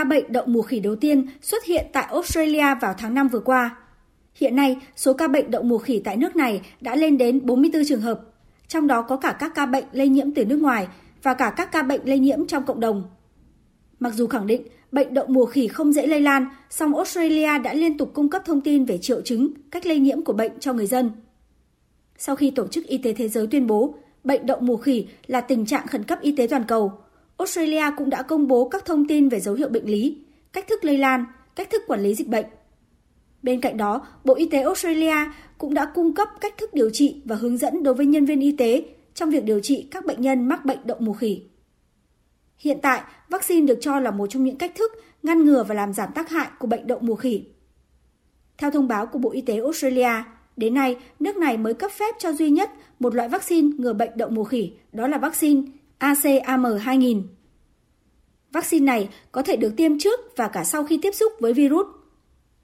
ca bệnh đậu mùa khỉ đầu tiên xuất hiện tại Australia vào tháng 5 vừa qua. Hiện nay, số ca bệnh đậu mùa khỉ tại nước này đã lên đến 44 trường hợp, trong đó có cả các ca bệnh lây nhiễm từ nước ngoài và cả các ca bệnh lây nhiễm trong cộng đồng. Mặc dù khẳng định bệnh đậu mùa khỉ không dễ lây lan, song Australia đã liên tục cung cấp thông tin về triệu chứng, cách lây nhiễm của bệnh cho người dân. Sau khi Tổ chức Y tế Thế giới tuyên bố bệnh đậu mùa khỉ là tình trạng khẩn cấp y tế toàn cầu, Australia cũng đã công bố các thông tin về dấu hiệu bệnh lý, cách thức lây lan, cách thức quản lý dịch bệnh. Bên cạnh đó, Bộ Y tế Australia cũng đã cung cấp cách thức điều trị và hướng dẫn đối với nhân viên y tế trong việc điều trị các bệnh nhân mắc bệnh đậu mùa khỉ. Hiện tại, vaccine được cho là một trong những cách thức ngăn ngừa và làm giảm tác hại của bệnh đậu mùa khỉ. Theo thông báo của Bộ Y tế Australia, đến nay nước này mới cấp phép cho duy nhất một loại vaccine ngừa bệnh đậu mùa khỉ, đó là vaccine ACAM2000. Vaccine này có thể được tiêm trước và cả sau khi tiếp xúc với virus.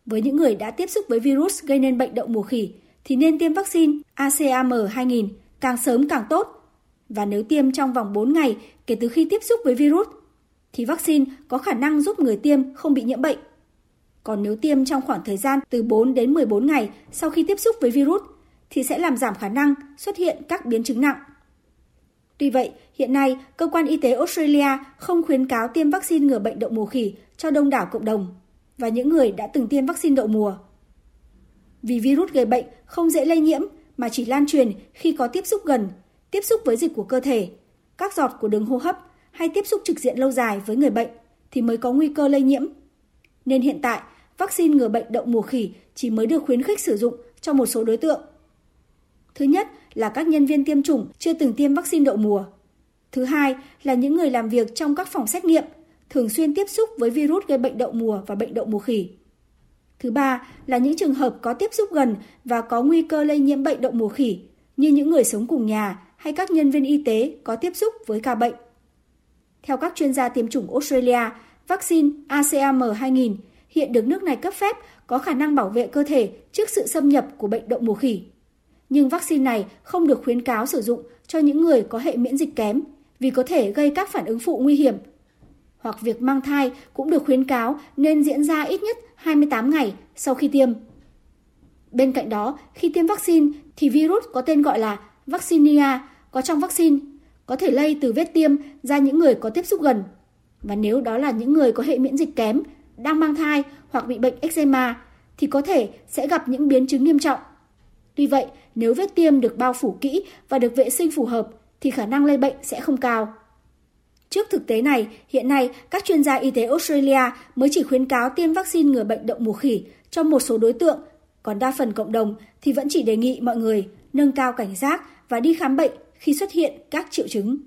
Với những người đã tiếp xúc với virus gây nên bệnh đậu mùa khỉ, thì nên tiêm vaccine ACAM2000 càng sớm càng tốt. Và nếu tiêm trong vòng 4 ngày kể từ khi tiếp xúc với virus, thì vaccine có khả năng giúp người tiêm không bị nhiễm bệnh. Còn nếu tiêm trong khoảng thời gian từ 4 đến 14 ngày sau khi tiếp xúc với virus, thì sẽ làm giảm khả năng xuất hiện các biến chứng nặng. Tuy vậy, hiện nay, cơ quan y tế Australia không khuyến cáo tiêm vaccine ngừa bệnh đậu mùa khỉ cho đông đảo cộng đồng và những người đã từng tiêm vaccine đậu mùa. Vì virus gây bệnh không dễ lây nhiễm mà chỉ lan truyền khi có tiếp xúc gần, tiếp xúc với dịch của cơ thể, các giọt của đường hô hấp hay tiếp xúc trực diện lâu dài với người bệnh thì mới có nguy cơ lây nhiễm. Nên hiện tại, vaccine ngừa bệnh đậu mùa khỉ chỉ mới được khuyến khích sử dụng cho một số đối tượng. Thứ nhất là các nhân viên tiêm chủng chưa từng tiêm vaccine đậu mùa. Thứ hai là những người làm việc trong các phòng xét nghiệm, thường xuyên tiếp xúc với virus gây bệnh đậu mùa và bệnh đậu mùa khỉ. Thứ ba là những trường hợp có tiếp xúc gần và có nguy cơ lây nhiễm bệnh đậu mùa khỉ, như những người sống cùng nhà hay các nhân viên y tế có tiếp xúc với ca bệnh. Theo các chuyên gia tiêm chủng Australia, vaccine ACAM2000 hiện được nước này cấp phép có khả năng bảo vệ cơ thể trước sự xâm nhập của bệnh đậu mùa khỉ. Nhưng vaccine này không được khuyến cáo sử dụng cho những người có hệ miễn dịch kém vì có thể gây các phản ứng phụ nguy hiểm. Hoặc việc mang thai cũng được khuyến cáo nên diễn ra ít nhất 28 ngày sau khi tiêm. Bên cạnh đó, khi tiêm vaccine thì virus có tên gọi là vaccinia có trong vaccine có thể lây từ vết tiêm ra những người có tiếp xúc gần. Và nếu đó là những người có hệ miễn dịch kém, đang mang thai hoặc bị bệnh eczema thì có thể sẽ gặp những biến chứng nghiêm trọng. Tuy vậy, nếu vết tiêm được bao phủ kỹ và được vệ sinh phù hợp thì khả năng lây bệnh sẽ không cao. Trước thực tế này, hiện nay các chuyên gia y tế Australia mới chỉ khuyến cáo tiêm vaccine ngừa bệnh đậu mùa khỉ cho một số đối tượng, còn đa phần cộng đồng thì vẫn chỉ đề nghị mọi người nâng cao cảnh giác và đi khám bệnh khi xuất hiện các triệu chứng.